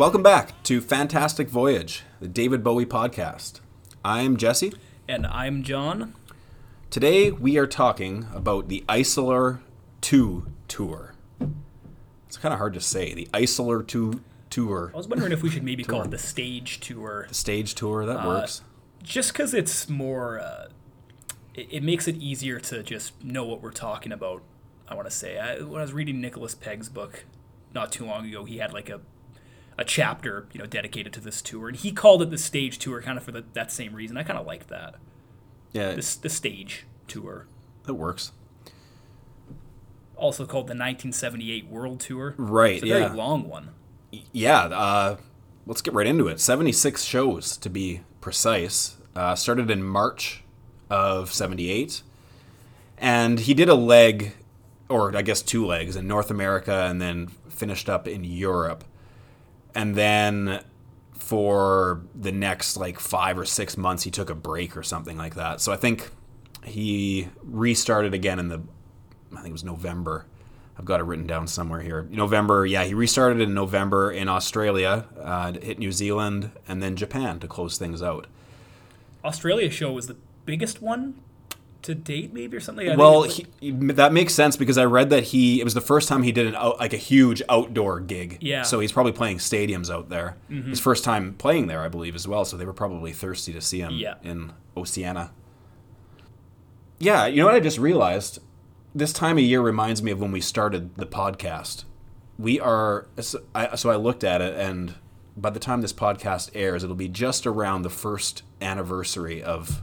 Welcome back to Fantastic Voyage, the David Bowie podcast. I'm Jesse. And I'm John. Today we are talking about the Isolar 2 tour. It's kind of hard to say. The Isolar 2 tour. I was wondering if we should maybe call it the stage tour. The stage tour, that works. Just because it's more, uh, it, it makes it easier to just know what we're talking about. I want to say. I, when I was reading Nicholas Pegg's book not too long ago, he had like a a chapter, you know, dedicated to this tour, and he called it the stage tour, kind of for the, that same reason. I kind of liked that. Yeah, This the stage tour, that works. also called the 1978 World Tour. Right, It's a very yeah. long one. Yeah, uh, let's get right into it. 76 shows to be precise. Uh, started in March of 78. And he did a leg, or I guess two legs, in North America and then finished up in Europe. And then for the next like five or six months, he took a break or something like that. So I think he restarted again in the, I think it was November. I've got it written down somewhere here. November, yeah, he restarted in November in Australia, uh, hit New Zealand, and then Japan to close things out. Australia show was the biggest one to date, maybe or something. I Well, like- he, that makes sense because I read that he it was the first time he did an out, like a huge outdoor gig. Yeah. So he's probably playing stadiums out there. Mm-hmm. His first time playing there, I believe, as well. So they were probably thirsty to see him Yeah. in Oceania. Yeah, you know what I just realized? This time of year reminds me of when we started the podcast. We are so I, so I looked at it, and by the time this podcast airs, it'll be just around the first anniversary of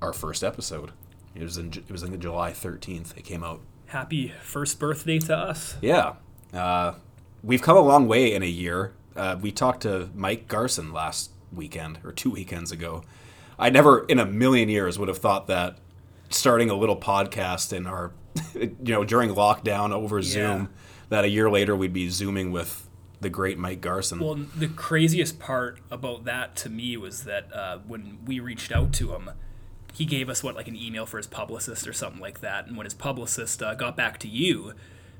our first episode. It was in it was in July thirteenth. It came out. happy first birthday to us. Yeah, uh, we've come a long way in a year. Uh, we talked to Mike Garson last weekend or two weekends ago. I never in a million years would have thought that starting a little podcast in our, you know, during lockdown over Zoom, that a year later we'd be zooming with the great Mike Garson. Well, the craziest part about that to me was that uh, when we reached out to him, he gave us what like an email for his publicist or something like that. And when his publicist uh, got back to you,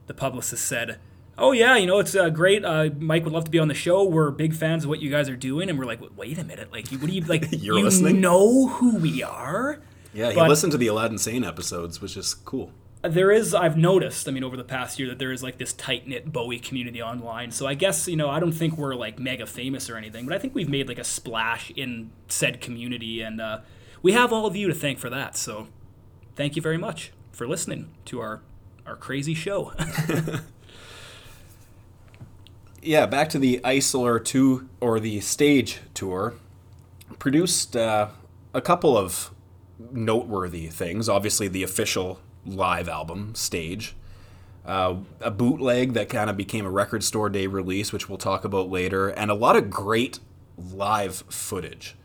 the publicist said, "Oh yeah, you know it's uh, great. Uh, Mike would love to be on the show. We're big fans of what you guys are doing." And we're like, "Wait a minute, like what do you like? You're you listening? know who we are?" yeah, he but- listened to the Aladdin Sane episodes, which is cool. there is i've noticed i mean over the past year that there is like this tight-knit bowie community online so i guess you know i don't think we're like mega famous or anything but i think we've made like a splash in said community and uh, we have all of you to thank for that so thank you very much for listening to our our crazy show yeah, back to the Isolar 2 or the stage tour. Produced uh, a couple of noteworthy things. Obviously, the official live album, Stage. Uh, a bootleg that kind of became a record store day release, which we'll talk about later, and a lot of great live footage.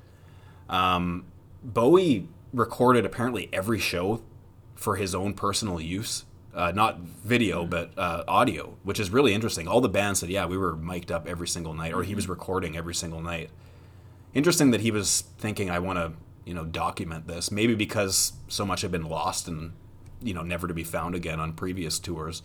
Um, Bowie recorded apparently every show for his own personal use. Uh, not video, but uh, audio, which is really interesting. All the bands said, yeah, we were mic'd up every single night, or he was recording every single night. Interesting that he was thinking, I want to, you know, document this. Maybe because so much had been lost and, you know, never to be found again on previous tours.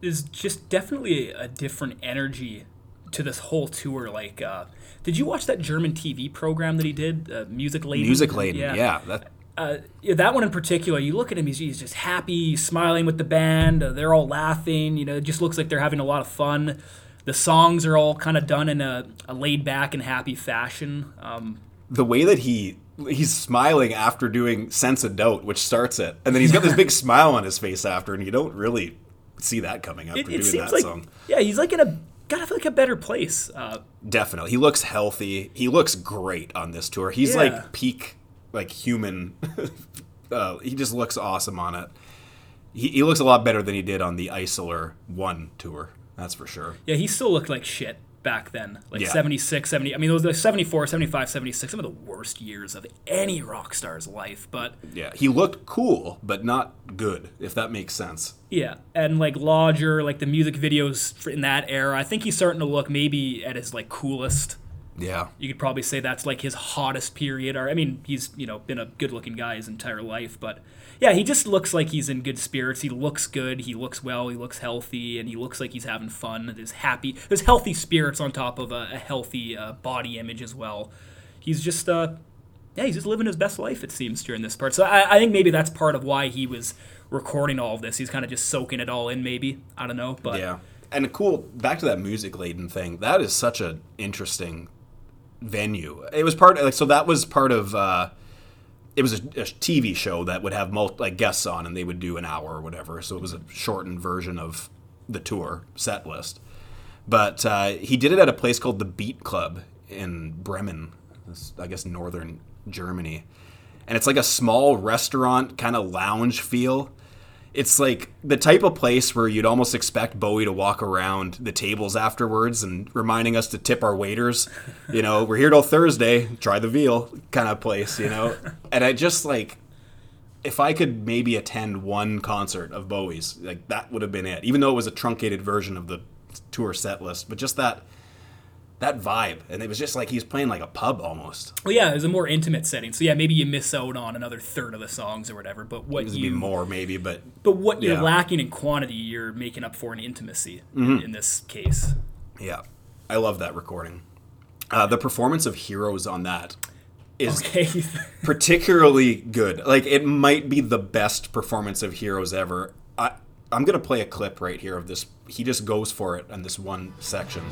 there's just definitely a different energy to this whole tour like uh, did you watch that german tv program that he did uh, Musikladen Music laden, yeah. that, uh, yeah, that one in particular, you look at him, he's, he's just happy, smiling with the band. Uh, they're all laughing. You know, it just looks like they're having a lot of fun. The songs are all kind of done in a, a laid back and happy fashion. Um, the way that he he's smiling after doing Sense of Doubt, which starts it, and then he's got this big smile on his face after, and you don't really see that coming after it, it doing seems that like, song. yeah, he's like in a feel like a better place. Uh, Definitely, he looks healthy. He looks great on this tour. He's Yeah. like peak, like human. uh, he just looks awesome on it. He, he looks a lot better than he did on the Isolar One tour. That's for sure. yeah, he still looked like shit back then. Like Yeah. 76, 70. I mean, those the 74, 75, 76, some of the worst years of any rock star's life. But Yeah, he looked cool, but not good. If that makes sense. Yeah, and like Lodger, like the music videos in that era, I think he's starting to look maybe at his like coolest. Yeah. You could probably say that's like his hottest period. Or I mean, he's you know been a good-looking guy his entire life, but yeah, he just looks like he's in good spirits. He looks good. He looks well. He looks healthy, and he looks like he's having fun. There's happy. There's healthy spirits on top of a, a healthy uh, body image as well. He's just uh, yeah, he's just living his best life. It seems during this part. So I, I think maybe that's part of why he was recording all of this. He's kind of just soaking it all in. Maybe I don't know, but Yeah. And cool, back to that Musikladen thing. That is such an interesting venue. It was part like so that was part of uh it was a, a TV show that would have multi, like guests on and they would do an hour or whatever. So it was a shortened version of the tour set list. But uh, he did it at a place called the Beat Club in Bremen, I guess northern Germany. And it's like a small restaurant kind of lounge feel. It's like the type of place where you'd almost expect Bowie to walk around the tables afterwards and reminding us to tip our waiters. You know, we're here till Thursday, try the veal kind of place, you know? And I just like, if I could maybe attend one concert of Bowie's, like that would have been it. Even though it was a truncated version of the tour set list, but just that that vibe, and it was just like he's playing like a pub almost. well, yeah, it was a more intimate setting. So yeah, maybe you miss out on another third of the songs or whatever. But what you more maybe, but but what you're lacking in quantity, you're making up for in intimacy Mm-hmm. in, in this case. yeah, I love that recording. Uh, the performance of Heroes on that is Okay. particularly good. Like it might be the best performance of Heroes ever. I I'm gonna play a clip right here of this. He just goes for it in this one section.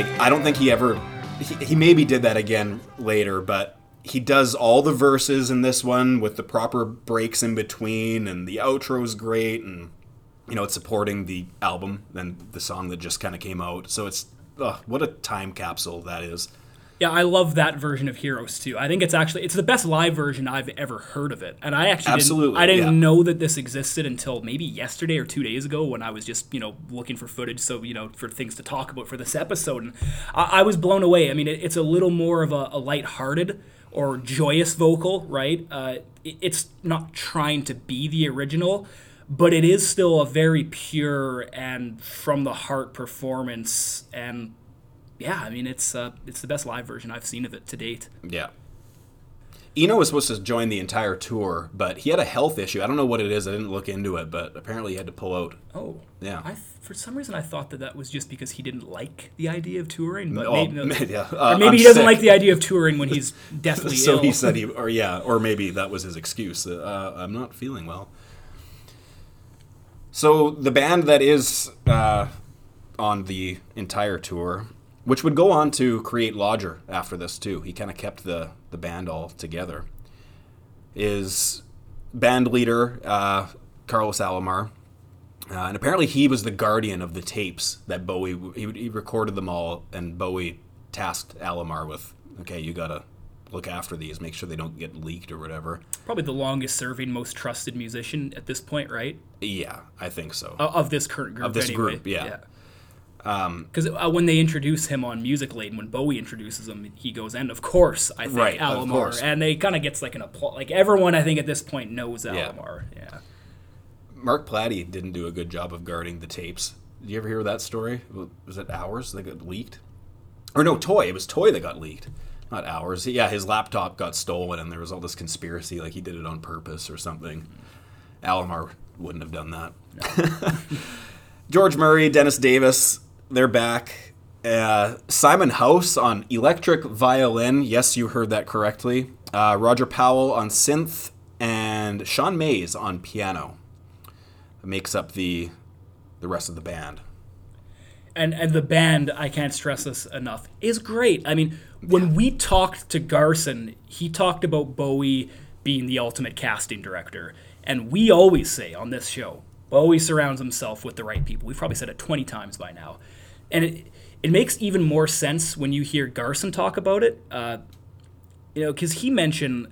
Like I don't think he ever. He, he maybe did that again later, but he does all the verses in this one with the proper breaks in between, and the outro is great, and you know it's supporting the album and the song that just kind of came out. So it's ugh, what a time capsule that is. Yeah, I love that version of Heroes too. I think it's actually it's the best live version I've ever heard of it. And I actually Absolutely, didn't, I didn't yeah. know that this existed until maybe yesterday or 2 days ago when I was just, you know, looking for footage so, you know, for things to talk about for this episode and I, I was blown away. I mean, it, it's a little more of a, a lighthearted or joyous vocal, right? Uh, it- it's not trying to be the original, but it is still a very pure and from the heart performance and yeah, I mean it's uh, it's the best live version I've seen of it to date. Yeah. Eno was supposed to join the entire tour, but he had a health issue. I don't know what it is. I didn't look into it, but apparently he had to pull out. Oh, Yeah. I for some reason I thought that that was just because he didn't like the idea of touring, but Oh, maybe, no, yeah. Uh, maybe he doesn't sick. like the idea of touring when he's deathly so ill. he said he, or yeah, or maybe that was his excuse. Uh, I'm not feeling well. So the band that is uh, on the entire tour, which would go on to create Lodger after this too. He kind of kept the the band all together. Is band leader uh, Carlos Alomar. Uh, and apparently he was the guardian of the tapes that Bowie he, he recorded them all, and Bowie tasked Alomar with, okay, you gotta look after these, make sure they don't get leaked or whatever. Probably the longest serving, most trusted musician at this point, right? Yeah, I think so. O- Of this current group. Of this anyway. group, yeah. Because uh, when they introduce him on Musikladen, when Bowie introduces him, he goes, and of course, I think Right, Alomar. And they kind of gets like an applause. Like everyone, I think, at this point knows Yeah. Alomar. Yeah. Mark Plati didn't do a good job of guarding the tapes. Did you ever hear that story? Was it Hours that got leaked? Or no, Toy. It was Toy that got leaked, not Hours. Yeah, his laptop got stolen, and there was all this conspiracy, like he did it on purpose or something. Alomar wouldn't have done that. George Murray, Dennis Davis, they're back. Uh, Simon House on electric violin. Yes, you heard that correctly. Uh, Roger Powell on synth, and Sean Mayes on piano. Makes up the the rest of the band. and and the band I can't stress this enough is great. I mean, when we talked to Garson, he talked about Bowie being the ultimate casting director, and we always say on this show, Bowie surrounds himself with the right people. We've probably said it twenty times by now, and it it makes even more sense when you hear Garson talk about it. Uh, you know, because he mentioned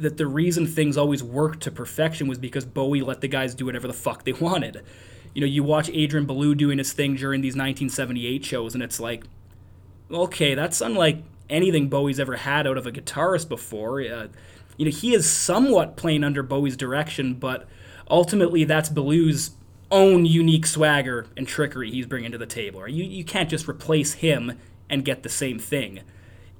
that the reason things always worked to perfection was because Bowie let the guys do whatever the fuck they wanted. You know, you watch Adrian Belew doing his thing during these 1978 shows, and it's like, okay, that's unlike anything Bowie's ever had out of a guitarist before. Uh, you know, he is somewhat playing under Bowie's direction, but ultimately that's Belew's own unique swagger and trickery he's bringing to the table. You you can't just replace him and get the same thing.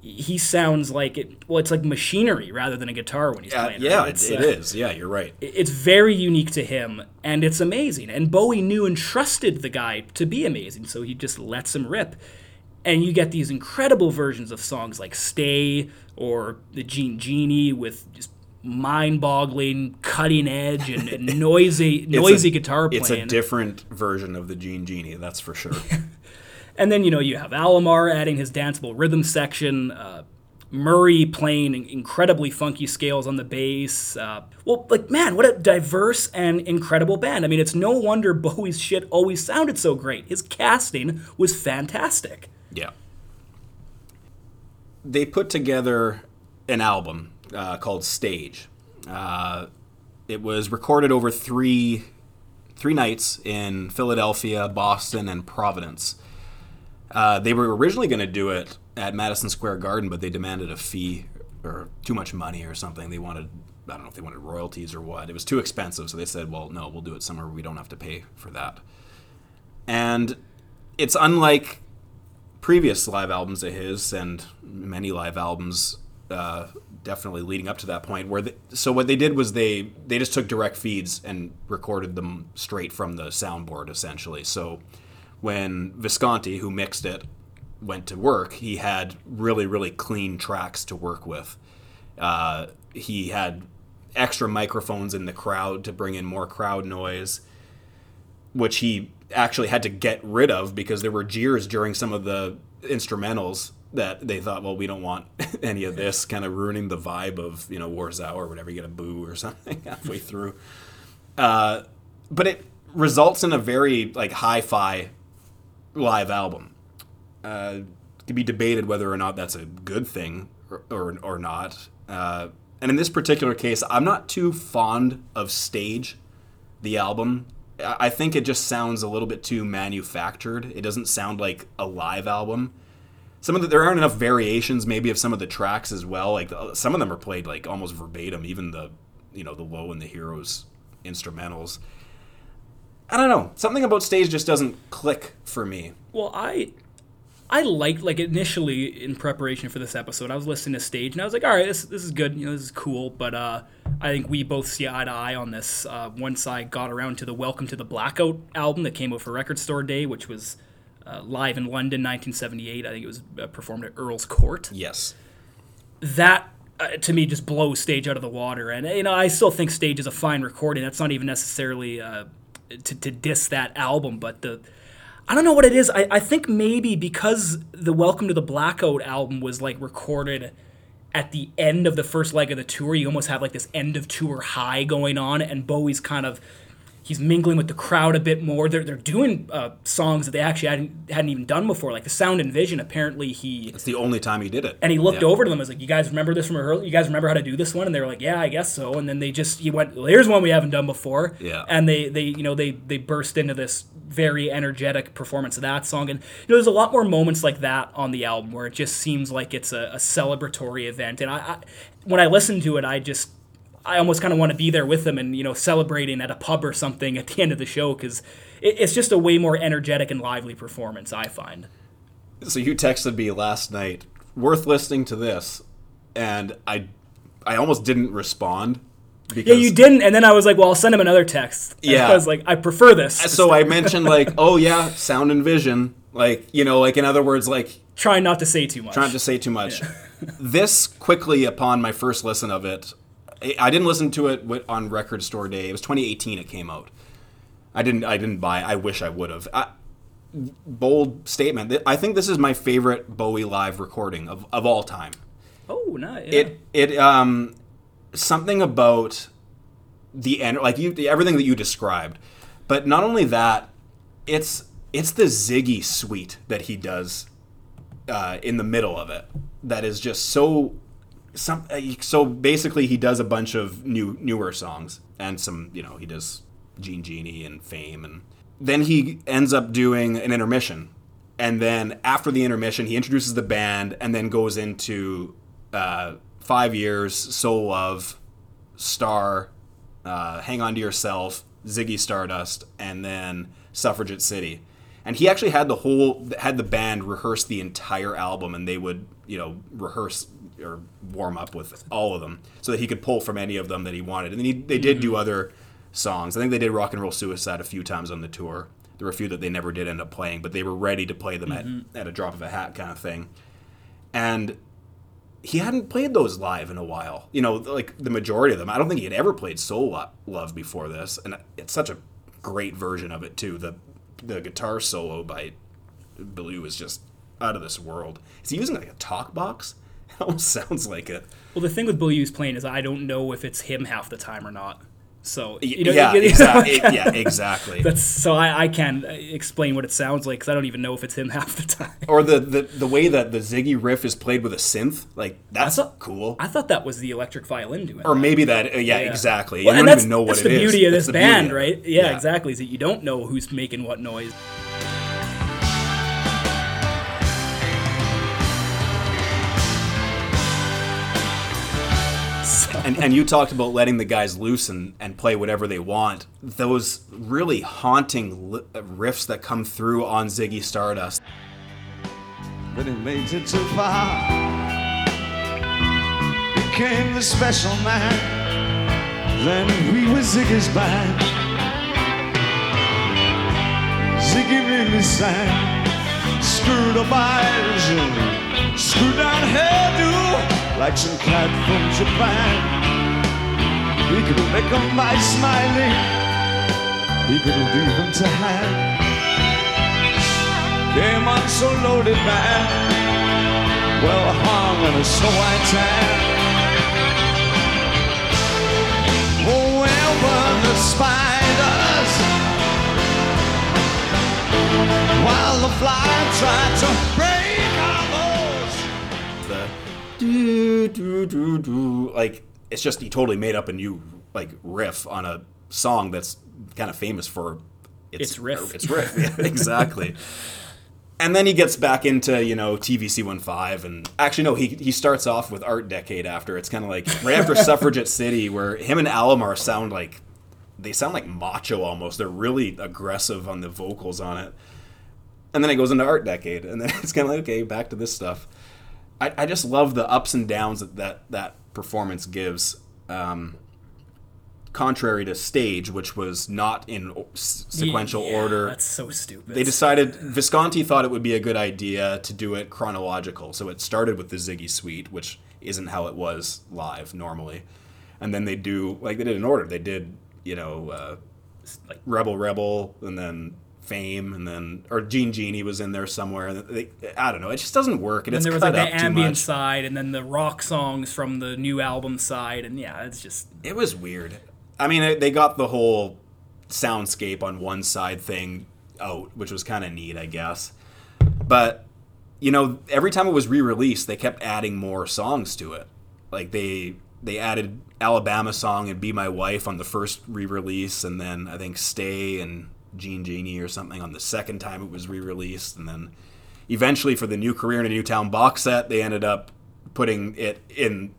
He sounds like it. Well, it's like machinery rather than a guitar when he's Uh, playing. yeah, right? It's, it uh, is. Yeah, you're right. it's very unique to him and it's amazing and bowie knew and trusted the guy to be amazing so he just lets him rip and you get these incredible versions of songs like stay or the gene genie with just mind-boggling cutting edge and, and noisy noisy a- guitar playing It's a different version of the Gene Genie, that's for sure. And then, you know, you have Alomar adding his danceable rhythm section, uh, Murray playing incredibly funky scales on the bass. Uh, well, like, man, what a diverse and incredible band. I mean, it's no wonder Bowie's shit always sounded so great. His casting was fantastic. Yeah. They put together an album uh, called Stage. Uh, it was recorded over three three nights in Philadelphia, Boston, and Providence. Uh, they were originally going to do it at Madison Square Garden, but they demanded a fee or too much money or something. They wanted I don't know if they wanted royalties or what. It was too expensive, so they said, "Well, no, we'll do it somewhere we don't have to pay for that." And it's unlike previous live albums of his and many live albums uh, definitely leading up to that point where the, so what they did was they they just took direct feeds and recorded them straight from the soundboard essentially. So when visconti who mixed it went to work he had really really clean tracks to work with. Uh, he had extra microphones in the crowd to bring in more crowd noise which he actually had to get rid of because there were jeers during some of the instrumentals that they thought, well, we don't want any of this kind of ruining the vibe of you know Warzow or whatever. You get a boo or something halfway through, uh, but it results in a very like hi-fi live album. Uh, it can be debated whether or not that's a good thing or or, or not. Uh, and in this particular case, I'm not too fond of stage the album. I I think it just sounds a little bit too manufactured. It doesn't sound like a live album. Some of the, there aren't enough variations, maybe of some of the tracks as well. Like uh, some of them are played like almost verbatim, even the you know the low and the heroes instrumentals. I don't know. Something about stage just doesn't click for me. Well, I I liked like initially in preparation for this episode, I was listening to Stage and I was like, all right, this this is good, you know, this is cool. But uh, I think we both see eye to eye on this. Uh, once I got around to the Welcome to the Blackout album that came out for Record Store Day, which was uh, live in London, 1978. I think it was uh, performed at Earl's Court. Yes. That uh, to me just blows Stage out of the water. And you know, I still think Stage is a fine recording. That's not even necessarily uh, to, to diss that album, but the I don't know what it is. I, I think maybe because the Welcome to the Blackout album was like recorded at the end of the first leg of the tour, you almost have like this end of tour high going on, and Bowie's kind of he's mingling with the crowd a bit more. They're they're doing uh, songs that they actually hadn't hadn't even done before, like the Sound and Vision. Apparently he It's the only time he did it. and he looked Yeah. over to them and was like, "You guys remember this from rehearsal? You guys remember how to do this one?" And they were like, "Yeah, I guess so." And then they just he went, well, "Here's one we haven't done before." Yeah. And they they you know they they burst into this very energetic performance of that song, and you know there's a lot more moments like that on the album where it just seems like it's a, a celebratory event. And I, I when I listen to it, I just I almost kind of want to be there with them and you know celebrating at a pub or something at the end of the show because it, it's just a way more energetic and lively performance. I find. So you texted me last night, worth listening to this, and I, I almost didn't respond. Because, Yeah, you didn't, and then I was like, "Well, I'll send him another text." And Yeah. I was like, "I prefer this." So I mentioned like, oh yeah, sound and vision, like you know, like in other words, like trying not to say too much. trying to say too much. this quickly upon my first listen of it, I- didn't listen to it on Record Store Day. It was 2018. It came out. I didn't. I didn't buy. it. I wish I would have. Bold statement. I think this is my favorite Bowie live recording of, of all time. oh, no, yeah. It it um something about the end like you everything that you described, but not only that, it's it's the Ziggy suite that he does uh, in the middle of it that is just so some uh, so basically he does a bunch of new newer songs and some you know he does Gene Genie and Fame and then he ends up doing an intermission. And then after the intermission he introduces the band and then goes into uh, five years Soul Love Star uh, Hang On to Yourself Ziggy Stardust and then Suffragette City. And he actually had the whole had the band rehearse the entire album and they would you know rehearse or warm up with all of them so that he could pull from any of them that he wanted and then he, they did do mm-hmm. other songs i think they did rock and roll suicide a few times on the tour there were a few that they never did end up playing but they were ready to play them at, mm-hmm. at a drop of a hat kind of thing and he hadn't played those live in a while. You know, like the majority of them. I don't think he had ever played Soul Love before this, and it's such a great version of it too. The the guitar solo by Belew is just out of this world. Is he using like a talk box? It almost sounds like it. Well, the thing with Belew's playing is I don't know if it's him half the time or not. So you know, yeah, you know, exactly. yeah, exactly. That's so I, I can't explain what it sounds like because I don't even know if it's him half the time. or the, the the way that the Ziggy riff is played with a synth, like that's thought- cool. I thought that was the electric violin doing. It. Or that. maybe that. Uh, yeah, Yeah. exactly. Well, I and don't even know what that's it the is. beauty of That's this the beauty band, of it. right? Yeah, exactly. Is that you don't know who's making what noise. And, and you talked about letting the guys loose and, and play whatever they want. Those really haunting riffs that come through on Ziggy Stardust. but he made it too far. Became the special man. Then we were Ziggy's band. Ziggy really sang. Screwed up eyes and screwed down hairdo like some cat from Japan. He could make 'em by smiling. He could leave them to hand came on so loaded man, well hung in a snow white tan. Oh, where were the spiders? While the fly tried to break do do do do. Like it's just he totally made up a new like riff on a song that's kind of famous for Its riff. Its riff, yeah, exactly. And then he gets back into you know TVC 15 and actually no he he starts off with Art Decade after. It's kind of like right after Suffragette City where him and Alomar sound like they sound like macho almost. They're really aggressive on the vocals on it. And then it goes into Art Decade and then it's kind of like okay back to this stuff I, I just love the ups and downs that that, that performance gives um, contrary to stage which was not in s- sequential Yeah, order That's so stupid. they decided Visconti thought it would be a good idea to do it chronological. So it started with the Ziggy Suite, which isn't how it was live normally, and then they do like they did in order. They did you know uh, like Rebel Rebel, and then Fame, and then or Gene Genie was in there somewhere. They, I don't know. It just doesn't work, and and there was like the ambient side, and then the rock songs from the new album side, and yeah, it's just It was weird. I mean, they got the whole soundscape on one side thing out, which was kind of neat, I guess. But you know, every time it was re-released, they kept adding more songs to it. Like they they added Alabama song and Be My Wife on the first re-release, and then I think Stay and Gene Genie or something on the second time it was re-released, and then eventually for the New Career in a New Town box set, they ended up putting it in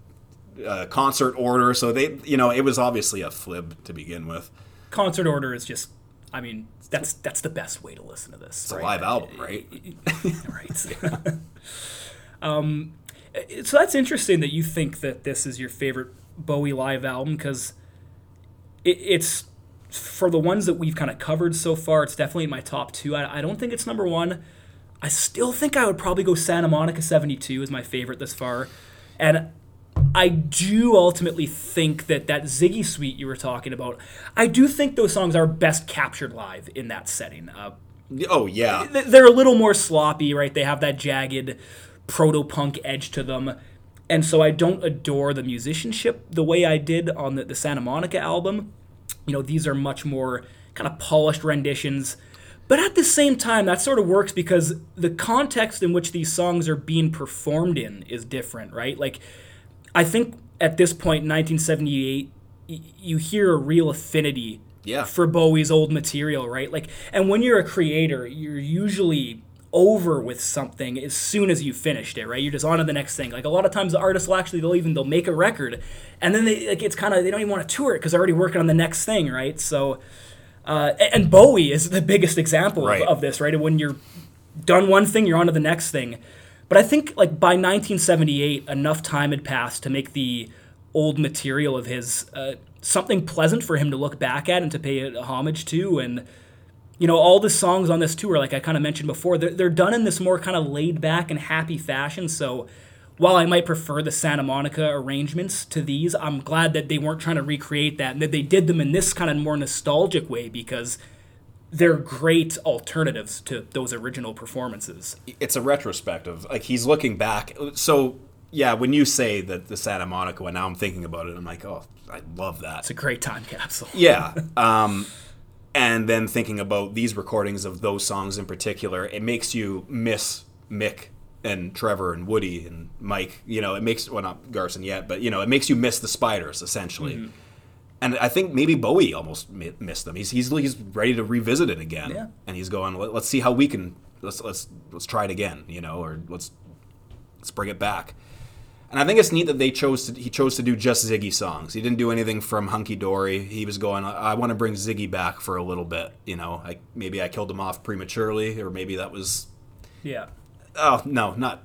uh, concert order. So they, you know, it was obviously a flib to begin with. concert order is just. I mean, that's that's the best way to listen to this. It's a live album, right? right. um, so that's interesting that you think that this is your favorite Bowie live album because it, it's for the ones that we've kind of covered so far. It's definitely in my top two. I, I don't think it's number one. I still think I would probably go Santa Monica '72 as my favorite this far, and I do ultimately think that that Ziggy Suite you were talking about, I do think those songs are best captured live in that setting. Uh, Oh yeah, they're a little more sloppy, right? They have that jagged proto punk edge to them. And so I don't adore the musicianship the way I did on the, the Santa Monica album. You know, these are much more kind of polished renditions. But at the same time, that sort of works because the context in which these songs are being performed in is different, right? Like, I think at this point, in 1978, y- you hear a real affinity Yeah. for Bowie's old material, right? Like, and when you're a creator, you're usually over with something as soon as you finished it, right? You're just on to the next thing. Like a lot of times, the artists will actually they'll even they'll make a record, and then they like it's kind of they don't even want to tour it because they're already working on the next thing, right? So, uh, and Bowie is the biggest example Right. of, of this, right? When you're done one thing, you're on to the next thing. But I think like by 1978, enough time had passed to make the old material of his uh, something pleasant for him to look back at and to pay homage to. And you know, all the songs on this tour, like I kind of mentioned before, they're, they're done in this more kind of laid back and happy fashion. So while I might prefer the Santa Monica arrangements to these, I'm glad that they weren't trying to recreate that and that they did them in this kind of more nostalgic way because they're great alternatives to those original performances. it's a retrospective. Like he's looking back. So yeah, when you say that the Santa Monica one, now I'm thinking about it. I'm like, oh, I love that. It's a great time capsule. Yeah. Um, and then thinking about these recordings of those songs in particular, it makes you miss Mick and Trevor and Woody and Mike. You know, it makes well not Garson yet, but you know, it makes you miss the Spiders essentially. Mm-hmm. And I think maybe Bowie almost mi- missed them. He's, he's he's ready to revisit it again, Yeah. and he's going. Let, let's see how we can let's let's let's try it again. You know, or let's let's bring it back. And I think it's neat that they chose to he chose to do just Ziggy songs. He didn't do anything from Hunky Dory. He was going, I, want to bring Ziggy back for a little bit. You know, I, maybe I killed him off prematurely, or maybe that was Yeah. oh no, not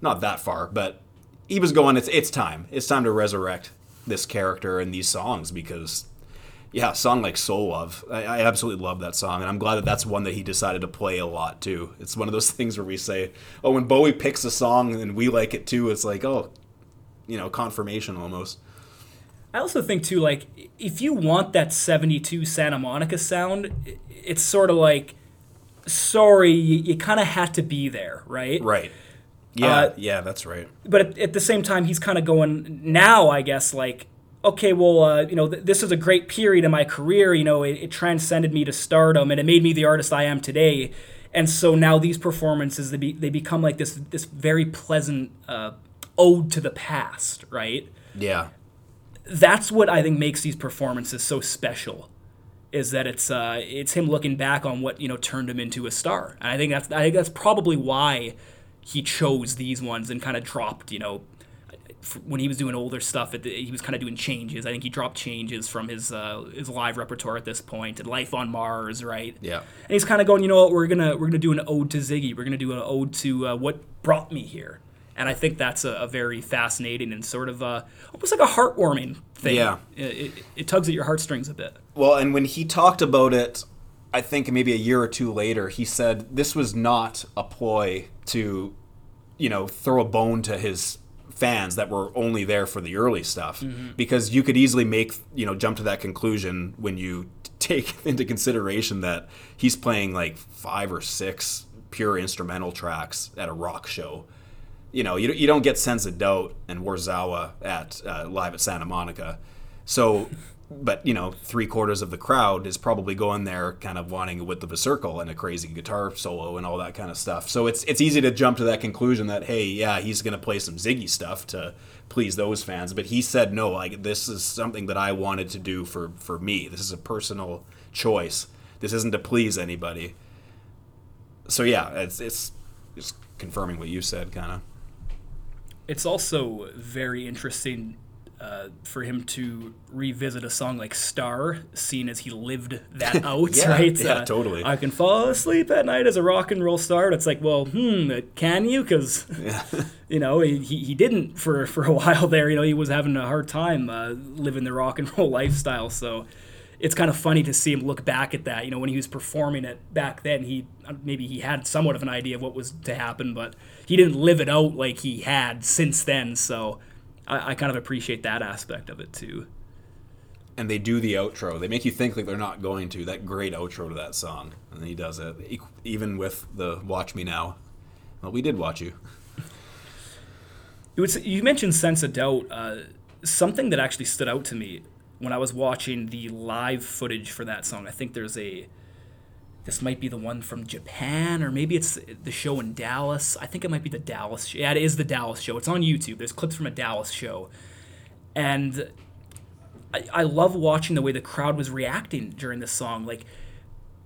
not that far. But he was going. It's it's time. It's time to resurrect this character and these songs because yeah, a song like Soul Love, I, I absolutely love that song, and I'm glad that that's one that he decided to play a lot too. It's one of those things where we say, oh, when Bowie picks a song and we like it too, it's like oh, you know, confirmation almost. I also think too, like if you want that '72 Santa Monica sound, it's sort of like, sorry, you, you kind of had to be there, right? Right. Yeah, Uh, yeah, that's right. But at, at the same time, he's kind of going now, I guess, like, okay, well, uh, you know, th- this is a great period in my career. You know, it, it transcended me to stardom, and it made me the artist I am today. And so now these performances, they, be, they become like this this very pleasant uh, ode to the past, right? Yeah. that's what I think makes these performances so special. Is that it's uh, it's him looking back on what you know turned him into a star, and I think that's I think that's probably why he chose these ones and kind of dropped you know when he was doing older stuff. The, he was kind of doing changes. I think he dropped changes from his uh, his live repertoire at this point. And Life on Mars, right? Yeah. And he's kind of going, you know what? We're gonna we're gonna do an ode to Ziggy. We're gonna do an ode to uh, what brought me here. And I think that's a, a very fascinating and sort of uh, almost like a heartwarming thing. Yeah. It, it, it tugs at your heartstrings a bit. Well, and when he talked about it, I think maybe a year or two later, he said this was not a ploy to, you know, throw a bone to his fans that were only there for the early stuff because you could easily make you know jump to that conclusion when you take into consideration that he's playing like five or six pure instrumental tracks at a rock show you know, you, you don't get Sense of Doubt and Warszawa at uh, live at Santa Monica. So, but you know, three quarters of the crowd is probably going there, kind of wanting a width of a circle and a crazy guitar solo and all that kind of stuff. So it's it's easy to jump to that conclusion that hey, yeah, he's going to play some Ziggy stuff to please those fans. But he said no, like this is something that I wanted to do for for me. This is a personal choice. This isn't to please anybody. So yeah, it's it's just confirming what you said, kind of. It's also very interesting uh, for him to revisit a song like Star, seeing as he lived that out, Yeah, right? yeah, Uh, totally. I can fall asleep at night as a rock and roll star. And it's like, well, hmm, can you? Because, you know, he, he he didn't for, for a while there. You know, he was having a hard time uh, living the rock and roll lifestyle. So it's kind of funny to see him look back at that. You know, when he was performing it back then, he maybe he had somewhat of an idea of what was to happen, but he didn't live it out like he had since then. So I, I kind of appreciate that aspect of it too. and they do the outro. They make you think like they're not going to. That great outro to that song, and then he does it even with the "Watch Me Now." Well, we did watch you. Was, you mentioned Sense of Doubt. Uh, something that actually stood out to me when I was watching the live footage for that song. I think there's a. This might be the one from Japan, or maybe it's the show in Dallas. I think it might be the Dallas show. Yeah, it is the Dallas show. It's on YouTube. There's clips from a Dallas show. and I, I love watching the way the crowd was reacting during this song. Like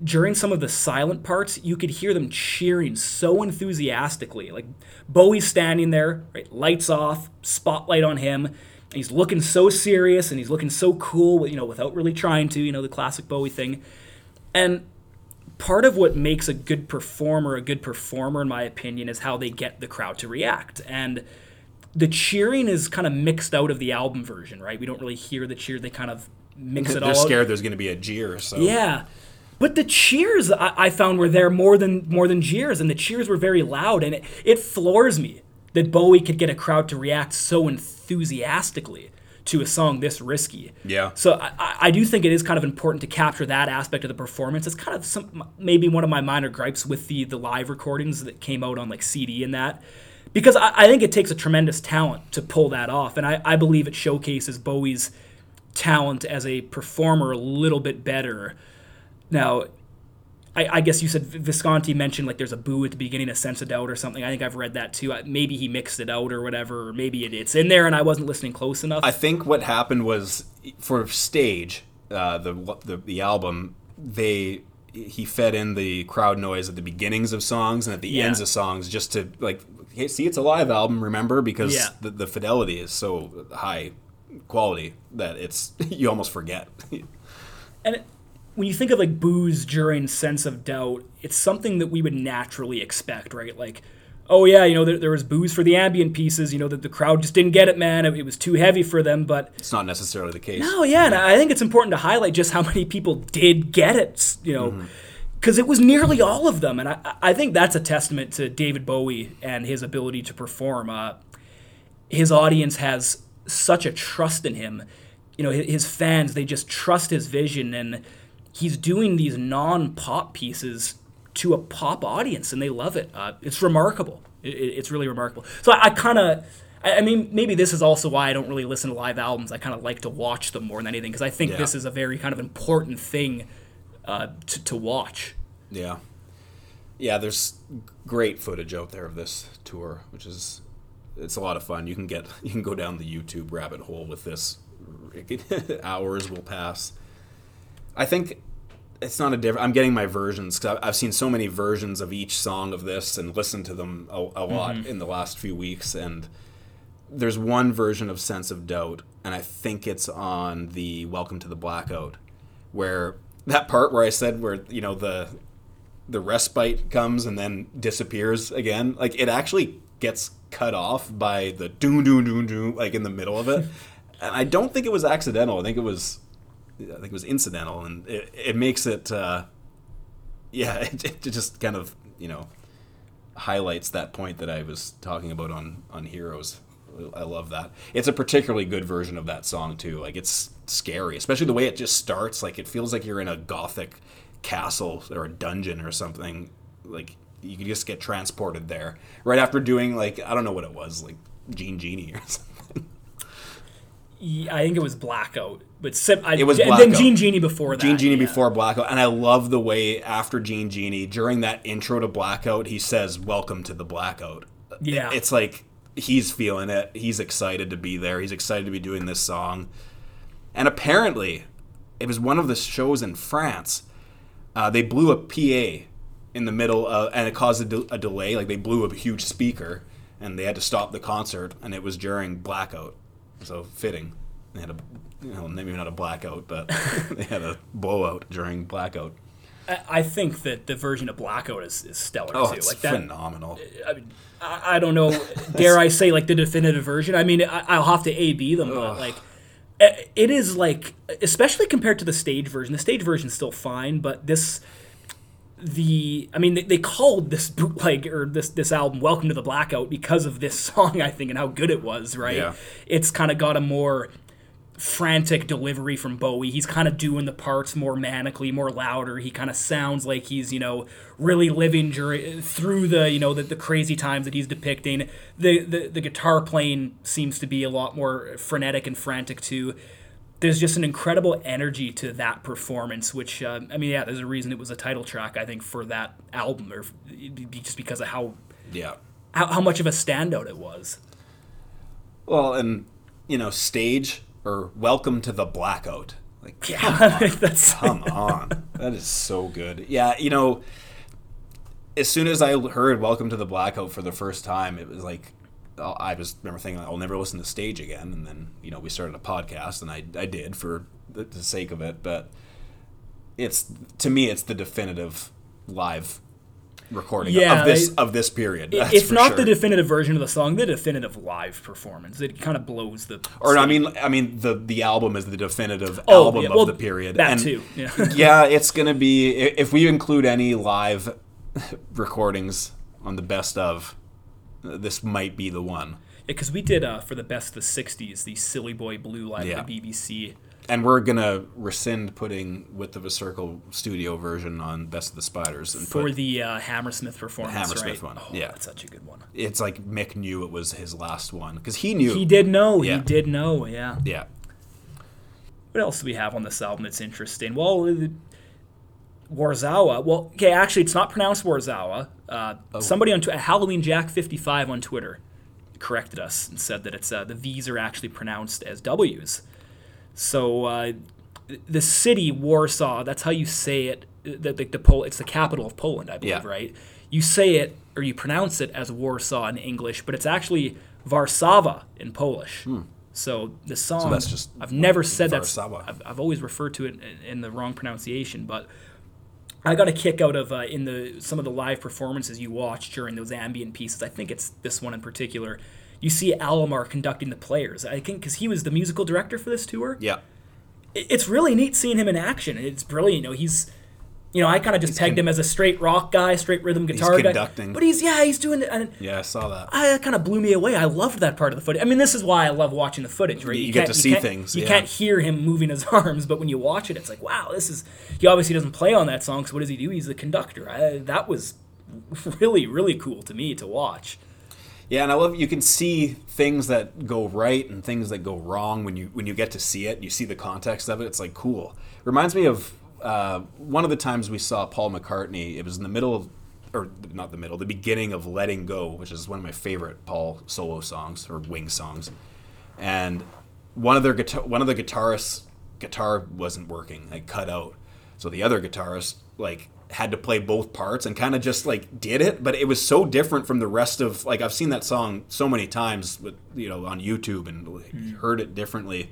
during some of the silent parts, you could hear them cheering so enthusiastically. Like Bowie's standing there, right, lights off, spotlight on him. He's looking so serious and he's looking so cool, you know, without really trying to, you know, the classic Bowie thing. And part of what makes a good performer a good performer, in my opinion, is how they get the crowd to react. And the cheering is kind of mixed out of the album version, right? We don't really hear the cheer. They kind of mix it They're all. out. scared there's going to be a jeer. So Yeah. But the cheers I, I found were there more than more than jeers, and the cheers were very loud, and it, it floors me that Bowie could get a crowd to react so enthusiastically to a song this risky. Yeah. So I, I- do think it is kind of important to capture that aspect of the performance. It's kind of some maybe one of my minor gripes with the the live recordings that came out on like CD and that. Because I, I think it takes a tremendous talent to pull that off, and I, I believe it showcases Bowie's talent as a performer a little bit better. Now, I, I guess you said Visconti mentioned like there's a boo at the beginning, a sense of doubt or something. I think I've read that too. I- Maybe he mixed it out or whatever, or maybe it, it's in there and I wasn't listening close enough. I think what happened was for stage uh, the, the the album they he fed in the crowd noise at the beginnings of songs and at the Yeah. ends of songs just to like hey see it's a live album remember because Yeah. the, the fidelity is so high quality that it's you almost forget And it- when you think of like boos during sense of doubt, it's something that we would naturally expect, right? Like, oh yeah, you know, there, there was boos for the ambient pieces. You know, that the crowd just didn't get it, man. It, it was too heavy for them. But it's not necessarily the case oh yeah, and I think it's important to highlight just how many people did get it. You know. Because it was nearly all of them, and I, I think that's a testament to David Bowie and his ability to perform. Uh, his audience has such a trust in him. You know, hi- his fans, they just trust his vision and he's doing these non-pop pieces to a pop audience and they love it. Uh, it's remarkable. It, it- it's really remarkable. So I, I kind of I I mean, maybe this is also why I don't really listen to live albums. I kind of like to watch them more than anything because I think Yeah. this is a very kind of important thing uh, to, to watch. Yeah. Yeah, there's great footage out there of this tour, which is it's a lot of fun. You can get you can go down the YouTube rabbit hole with this. Hours will pass. I think it's not a different. I'm getting my versions because I've seen so many versions of each song of this and listened to them a, a mm-hmm. lot in the last few weeks. And there's one version of Sense of Doubt, and I think it's on the Welcome to the Blackout, where that part where I said where you know the the respite comes and then disappears again. Like it actually gets cut off by the doom doom doom doom like in the middle of it. and I don't think it was accidental. I think it was I think it was incidental and it, it makes it uh yeah, it, it just kind of, you know, highlights that point that I was talking about on on Heroes. I love that. It's a particularly good version of that song too. Like it's scary, especially the way it just starts. Like it feels like you're in a gothic castle or a dungeon or something. Like you could just get transported there right after doing like I don't know what it was, like Gene Genie or something. Yeah, I think it was Blackout, but I, It was and then Gene Genie before that. Gene Genie yeah. before Blackout, and I love the way after Gene Genie during that intro to Blackout, he says "Welcome to the Blackout." Yeah. it's like he's feeling it. He's excited to be there. He's excited to be doing this song, and apparently, it was one of the shows in France. Uh, they blew a PA in the middle, uh, and it caused a, de- a delay. Like they blew a huge speaker, and they had to stop the concert, and it was during Blackout. So fitting. They had a, you know, maybe not a blackout, but they had a blowout during Blackout. I, think that the version of Blackout is, is stellar Oh, too. it's Like that, phenomenal. I, mean, I, I don't know. dare I say like the definitive version? I mean, I, I'll have to A B them, but like it is like, especially compared to the stage version. The stage version is still fine, but this. The I mean they, they called this bootleg or this this album "Welcome to the Blackout" because of this song I think and how good it was right. Yeah. It's kind of got a more frantic delivery from Bowie. He's kind of doing the parts more manically, more louder. He kind of sounds like he's, you know, really living during, through the, you know, the, the crazy times that he's depicting. The, the the guitar playing seems to be a lot more frenetic and frantic too. There's just an incredible energy to that performance, which uh, I mean, yeah, there's a reason it was a title track. I think for that album, or just because of how Yeah. how, how much of a standout it was. Well, and you know, stage or welcome to the blackout. Like, come Yeah, that's Come on. That is so good. Yeah, you know, as soon as I heard Welcome to the Blackout for the first time, it was like, oh, I was remember thinking, I'll never listen to Stage again. And then, you know, we started a podcast, and I, I did for the, the sake of it. But it's, to me, it's the definitive live recording Yeah, of this it- of this period. If not sure. the definitive version of the song, the definitive live performance. It kind of blows the. or I mean, I mean the the album is the definitive Oh, album yeah, of well, the period. that and too, yeah. yeah, it's gonna be if we include any live recordings on the best of. This might be the one, Yeah, because we did uh, for the best of the '60s, the Silly Boy Blue live at the BBC. And we're gonna rescind putting "Width of a Circle" studio version on "Best of the Spiders" and For put. the uh, Hammersmith performance, Hammersmith right? one, Oh, yeah. that's such a good one. It's like Mick knew it was his last one because he knew. He did know. Yeah. He did know. Yeah. Yeah, What else do we have on this album that's interesting? Well, uh, Warszawa. Well, okay, actually, it's not pronounced Warszawa. Uh, Oh. Somebody on tw- Halloween Jack fifty five on Twitter corrected us and said that it's uh, the V's are actually pronounced as W's. So uh, the city Warsaw. That's how you say it. The, the, the Pol- It's the capital of Poland, I believe, Yeah. right? You say it or you pronounce it as Warsaw in English, but it's actually Warszawa in Polish. So the song. Hmm. that's just I've never said that. I've, I've always referred to it in, in the wrong pronunciation, but I got a kick out of uh, in the some of the live performances you watched during those ambient pieces. I think it's this one in particular. You see Alomar conducting the players. I think because he was the musical director for this tour. yeah. It's really neat seeing him in action. It's brilliant. You know, he's. You know, I kind of just pegged con- him as a straight rock guy, straight rhythm guitar guy. conducting. But he's yeah, he's doing it. And Yeah, I saw that. I, that kind of blew me away. I loved that part of the footage. I mean, this is why I love watching the footage, right? You get can't- to see things, You yeah. can't hear him moving his arms, but when you watch it, it's like, wow, this is. He obviously doesn't play on that song, so what does he do? He's the conductor. I, that was really, really cool to me to watch. Yeah, and I love you can see things that go right and things that go wrong when you when you get to see it. You see the context of it. It's like cool. Reminds me of uh, one of the times we saw Paul McCartney. It was in the middle of, or not the middle, the beginning of "Letting Go," which is one of my favorite Paul solo songs or Wing songs. And one of their guitar, one of the guitarists' guitar wasn't working, like cut out. So the other guitarist like had to play both parts and kind of just like did it, but it was so different from the rest of like I've seen that song so many times, with you know on YouTube and like, mm. heard it differently.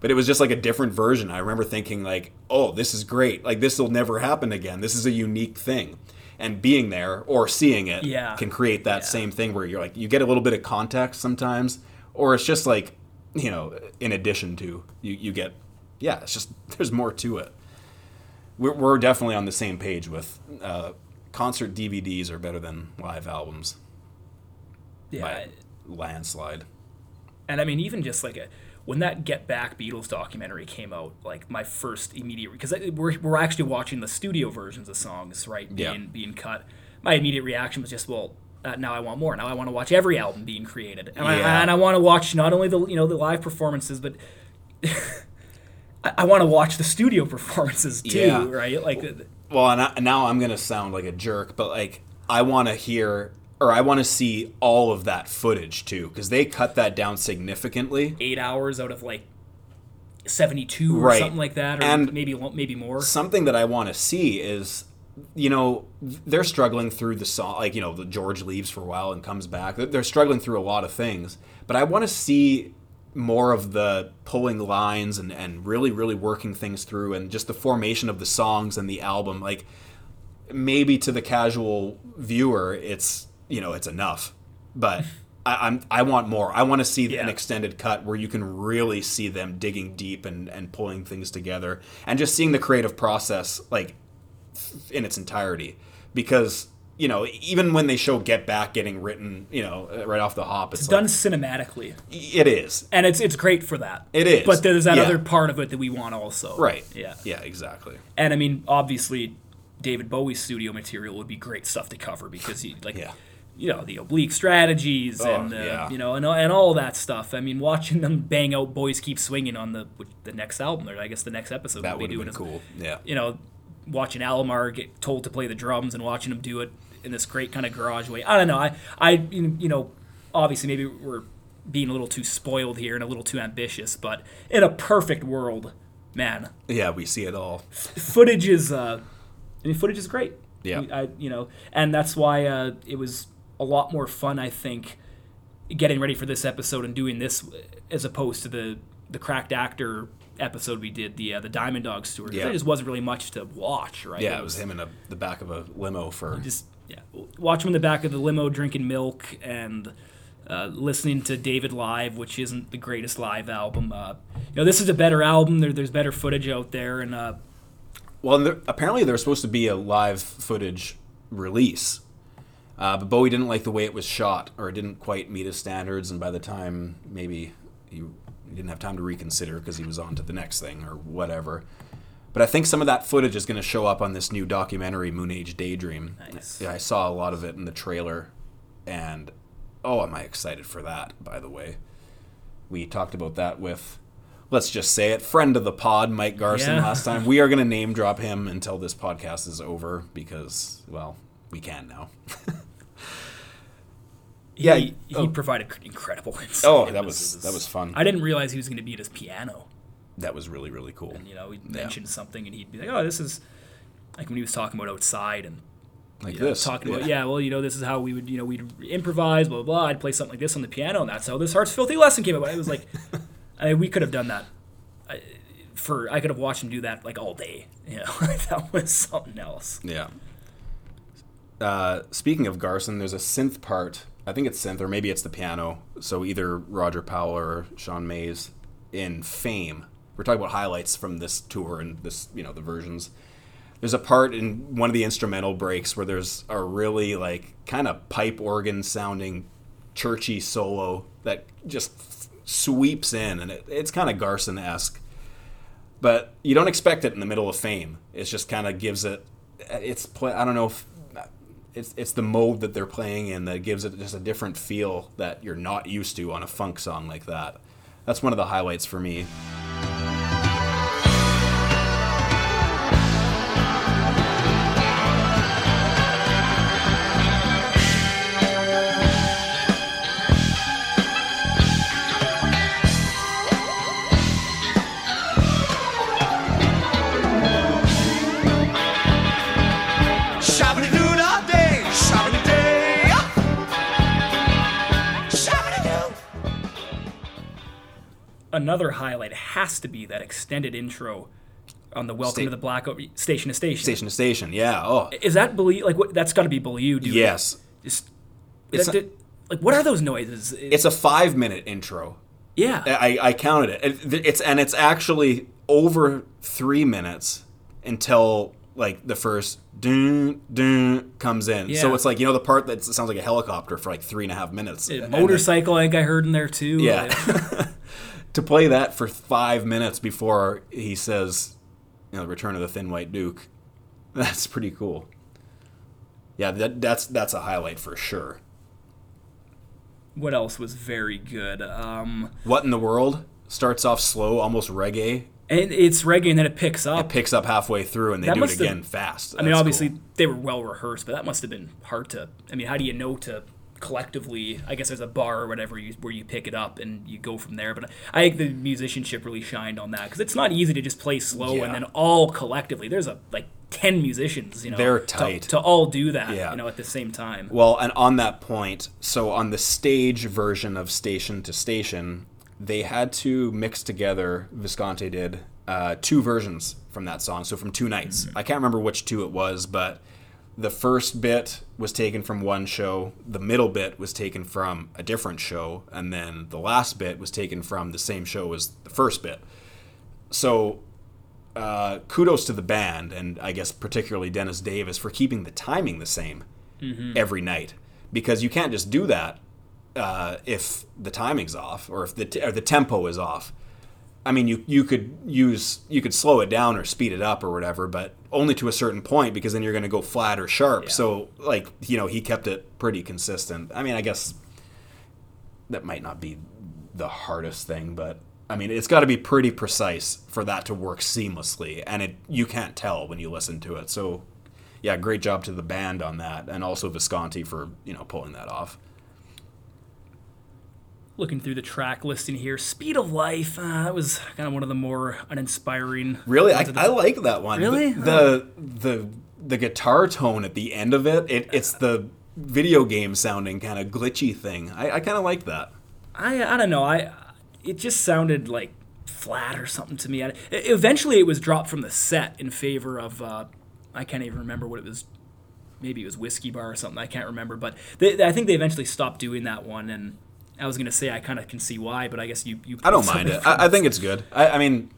But it was just like a different version. I remember thinking like, "Oh, this is great! Like this will never happen again. This is a unique thing." And being there or seeing it Yeah. can create that same thing where you're like you get a little bit of context sometimes, or it's just like you know, in addition to you, you get yeah, it's just there's more to it. We're, we're definitely on the same page with uh, concert DVDs are better than live albums Yeah. by landslide. And I mean, even just like a when that Get Back Beatles documentary came out, like my first immediate because we're we're actually watching the studio versions of songs, right? Yeah. Being being cut. My immediate reaction was just, well, uh, now I want more. Now I want to watch every album being created, and, Yeah. I, and I want to watch not only the you know the live performances, but I, I want to watch the studio performances too, Yeah. right? Like. uh, Well, and I, now I'm gonna sound like a jerk, but like I want to hear or I want to see all of that footage too, because they cut that down significantly. eight hours out of like 72 or Right. something like that or And- maybe maybe more something that I want to see is, you know, they're struggling through the song. Like, you know, the George leaves for a while and comes back. They're struggling through a lot of things. But I want to see more of the pulling lines and, and really, really working things through and just the formation of the songs and the album. Like, maybe to the casual viewer, it's, you know, it's enough. But. I, I'm, I want more. I want to see Yeah. an extended cut where you can really see them digging deep and, and pulling things together and just seeing the creative process like in its entirety because you know even when they show get back getting written you know uh, right off the hop it's, done like, cinematically. It is. And it's it's great for that. It is, but there's that yeah. other part of it that we want also. Right. Yeah. Yeah exactly. And i mean obviously david bowie's studio material would be great stuff to cover because he like Yeah. you know the oblique strategies Oh, and uh, yeah. you know and, and all that stuff. I mean watching them bang out boys keep swinging on the the next album or i guess the next episode that would be doing cool. Yeah. you know, watching Alomar get told to play the drums and watching him do it in this great kind of garage way. I don't know. I, I, you know, obviously maybe we're being a little too spoiled here and a little too ambitious, but in a perfect world, man, Yeah, we see it all. footage is uh, I mean, footage is great. Yeah. I, you know, and that's why uh, it was a lot more fun, I think, getting ready for this episode and doing this as opposed to the the cracked actor episode we did, the uh, the Diamond Dogs tour. 'cause Yeah. There just wasn't really much to watch, right? Yeah, it was him in a, the back of a limo for. just yeah, watch him in the back of the limo drinking milk and uh, listening to David live, which isn't the greatest live album. Uh, you know, this is a better album. There, there's better footage out there, and uh, Well, and there, apparently there was supposed to be a live footage release, uh, but Bowie didn't like the way it was shot, or it didn't quite meet his standards. And by the time maybe he, he didn't have time to reconsider because he was on to the next thing or whatever. But I think some of that footage is going to show up on this new documentary, Moon Age Daydream. Nice. Yeah, I saw a lot of it in the trailer, and oh, am I excited for that? By the way, we talked about that with, let's just say it, friend of the pod, Mike Garson Yeah. last time. We are going to name drop him until this podcast is over because, well, we can now. Yeah, he, he oh. provided incredible oh, insight. Oh, that was that was fun. I didn't realize he was going to be at his piano. That was really really cool. And you know, he'd mentioned something, and he'd be like, "Oh, this is like when he was talking about outside and." Like know, this, talking about yeah. yeah, well, you know, this is how we would, you know, we'd improvise, blah blah. blah. I'd play something like this on the piano, and that's how this Heart's Filthy lesson came about. It was like, I, we could have done that I, for. I could have watched him do that like all day. You know, that was something else. Yeah. Uh, speaking of Garson, there's a synth part. I think it's synth, or maybe it's the piano. So either Roger Powell or Sean Mayes in Fame. We're talking about highlights from this tour and this, you know, the versions. There's a part in one of the instrumental breaks where there's a really like kind of pipe organ sounding churchy solo that just sweeps in, and it, it's kind of Garson esque but you don't expect it in the middle of fame. It just kind of gives it. It's play. I don't know if it's it's the mode that they're playing in that gives it just a different feel that you're not used to on a funk song like that. That's one of the highlights for me. Another highlight has to be that extended intro on the Welcome Sta- to the Blackout Station to Station. Station to station, yeah. Oh, Is that Belew? Like, what? That's got to be Belew, dude. yes. Just, It's that- a- that- like, what are those noises? It's a five minute intro. yeah. I, I counted it. it. It's and it's actually over three minutes until like the first dun dun comes in. Yeah. So it's like you know the part that sounds like a helicopter for like three and a half minutes. Uh, And then- motorcycle, I think I heard in there too. Yeah. To play that for five minutes before he says, you know, the return of the Thin White Duke, that's pretty cool. Yeah, that, that's that's a highlight for sure. what else was very good? Um, What in the world starts off slow, almost reggae, and it's reggae, and then it picks up. It picks up halfway through, and they That do it must have- again fast. I mean, obviously cool. they were well rehearsed, but that must have been hard to. I mean, how do you know to collectively? I guess there's a bar or whatever you, where you pick it up and you go from there. But I think the musicianship really shined on that because it's not easy to just play slow Yeah. and then all collectively. There's a like ten musicians, you know, They're to- tight. to, all do that, Yeah. you know, at the same time. Well, and on that point, so on the stage version of Station to Station, they had to mix together, Visconti did, uh, two versions from that song. So from two nights. I can't remember which two it was, but the first bit was taken from one show, the middle bit was taken from a different show, and then the last bit was taken from the same show as the first bit. So uh, kudos to the band, and I guess particularly Dennis Davis for keeping the timing the same every night, because you can't just do that uh, if the timing's off or if the t- or the tempo is off. I mean, you you could use you could slow it down or speed it up or whatever, but only to a certain point because then you're going to go flat or sharp. Yeah. So like you know he kept it pretty consistent. I mean, I guess that might not be the hardest thing, but I mean, it's got to be pretty precise for that to work seamlessly, and it you can't tell when you listen to it. So, yeah, great job to the band on that, and also Visconti for you know pulling that off. Looking through the track listing here, "Speed of Life." Uh, that was kind of one of the more uninspiring. Really, I, the- I like that one. Really? the the the guitar tone at the end of it. It it's the video game sounding kind of glitchy thing. I, I kind of like that. I I don't know. I it just sounded like flat or something to me. I, eventually, it was dropped from the set in favor of uh, I can't even remember what it was. Maybe it was Whiskey Bar or something. I can't remember, but they, I think they eventually stopped doing that one. And I was gonna say I kind of can see why, but I guess you you. I don't mind it. I, I think it's good. I, I mean,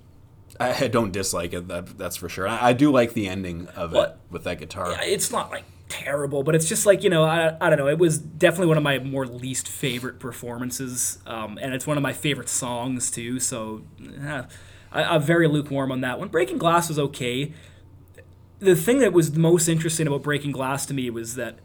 I, I don't dislike it. That, that's for sure. I, I do like the ending of it with that guitar. it's not like terrible, but it's just like you know I, I don't know. It was definitely one of my more least favorite performances, um, and it's one of my favorite songs too. So eh, I, I'm very lukewarm on that one. Breaking Glass was okay. The thing that was most interesting about Breaking Glass to me was that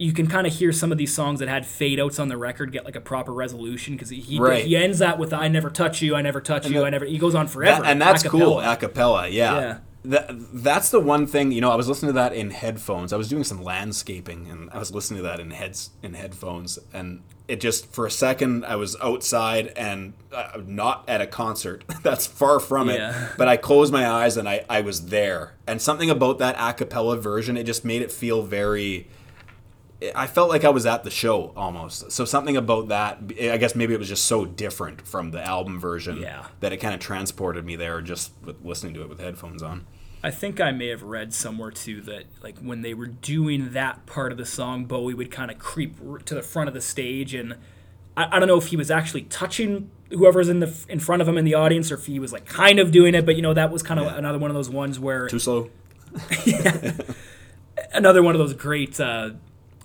you can kind of hear some of these songs that had fade outs on the record get like a proper resolution because he, Right. he ends that with "I never touch you, I never touch you, that- I never." He goes on forever, That- and that's a cool. cappella. A cappella, yeah. Yeah. That, that's the one thing you know. I was listening to that in headphones. I was doing some landscaping, and I was listening to that in heads in headphones, and it just for a second I was outside and uh, not at a concert. that's far from it. Yeah. But I closed my eyes and I I was there. And something about that a cappella version, it just made it feel very. I felt like I was at the show almost. So something about that, I guess maybe it was just so different from the album version Yeah. that it kind of transported me there just with listening to it with headphones on. I think I may have read somewhere too that like when they were doing that part of the song, Bowie would kind of creep to the front of the stage, and I, I don't know if he was actually touching whoever's in the in front of him in the audience, or if he was like kind of doing it. But you know that was kind of Yeah. another one of those ones where Too slow. yeah, another one of those great uh,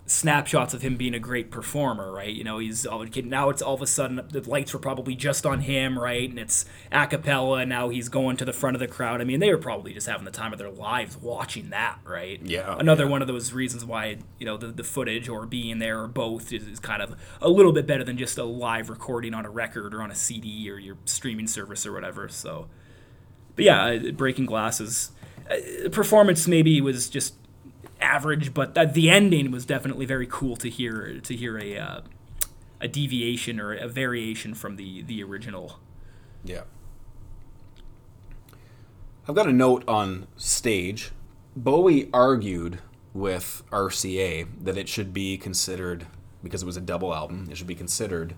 snapshots of him being a great performer, right? You know, he's all now it's all of a sudden the lights were probably just on him, right? And it's a cappella, and now he's going to the front of the crowd. I mean, they were probably just having the time of their lives watching that, right? Yeah, Another yeah. one of those reasons why you know the, the footage or being there or both is, is kind of a little bit better than just a live recording on a record or on a CD or your streaming service or whatever. So, but yeah, Breaking Glass is uh, performance maybe was just average, but uh, the ending was definitely very cool to hear to hear a uh, a deviation or a variation from the the original. Yeah. I've got a note on stage. Bowie argued with RCA that it should be considered, because it was a double album, it should be considered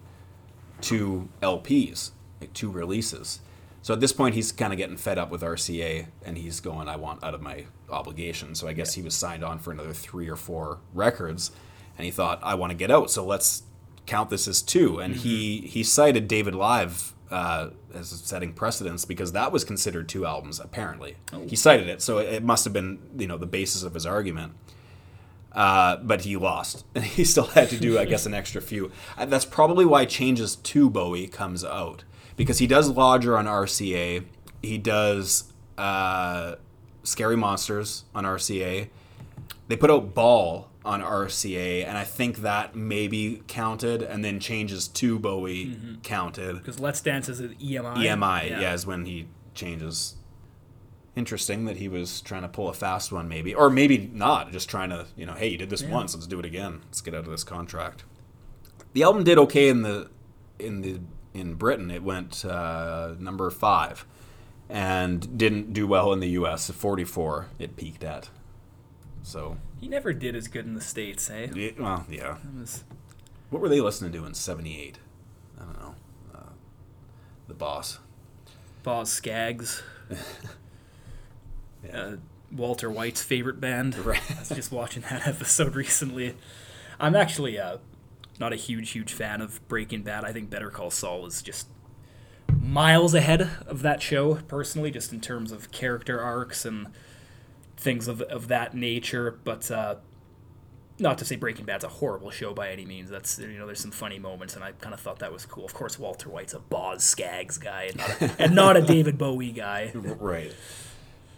two LPs, like two releases. So at this point, he's kind of getting fed up with RCA, and he's going, "I want out of my obligation." So I guess he was signed on for another three or four records, and he thought, "I want to get out, so let's count this as two. And he he cited David Live uh, as setting precedence because that was considered two albums. Apparently, he cited it, so it must have been you know the basis of his argument. Uh, but he lost. And he still had to do, I guess, an extra few. Uh, That's probably why Changes to Bowie comes out because he does Lodger on RCA. He does uh, Scary Monsters on RCA. They put out Ball on RCA, and I think that maybe counted, and then Changes to Bowie counted. Because Let's Dance is an EMI. EMI, yeah. is when he changes. Interesting that he was trying to pull a fast one, maybe, or maybe not. Just trying to, you know, hey, you did this once, let's do it again. Let's get out of this contract. The album did okay in the in the in Britain. It went uh, number five, and didn't do well in the U.S. Forty four, it peaked at. So, He never did as good in the states, eh? yeah, well, yeah. Was- What were they listening to in '78? I don't know. Uh, the Boss. Boz Scaggs. uh, Walter White's favorite band. Right. I was just watching that episode recently. I'm actually uh, not a huge, huge fan of Breaking Bad. I think Better Call Saul is just miles ahead of that show, personally, just in terms of character arcs and things of, of that nature. But uh, not to say Breaking Bad's a horrible show by any means. That's you know, there's some funny moments, and I kind of thought that was cool. Of course, Walter White's a Boz Scaggs guy, and not a, and not a David Bowie guy. Right.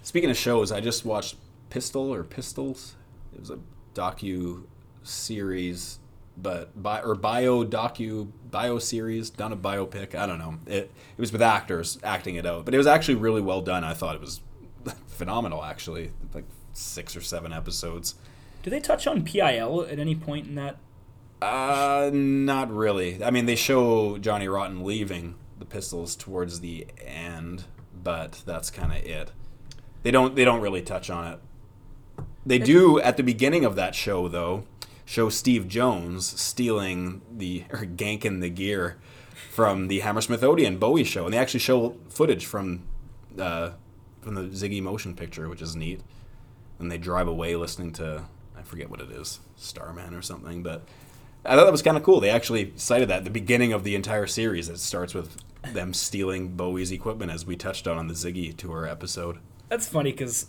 Speaking of shows, I just watched Pistol or Pistols. It was a docu series, but bi- or bio docu bio series, done a biopic. I don't know. It it was with actors acting it out, but it was actually really well done. I thought it was phenomenal. Actually, like six or seven episodes. Do they touch on PIL at any point in that Uh, not really. I mean, they show Johnny Rotten leaving the Pistols towards the end, but that's kind of it. They don't. They don't really touch on it. They do at the beginning of that show, though. Show Steve Jones stealing the or ganking the gear from the Hammersmith Odeon Bowie show, and they actually show footage from uh, from the Ziggy motion picture, which is neat. And they drive away listening to I forget what it is, Starman or something, but I thought that was kind of cool. They actually cited that at the beginning of the entire series. It starts with them stealing Bowie's equipment, as we touched on on the Ziggy tour episode. That's funny because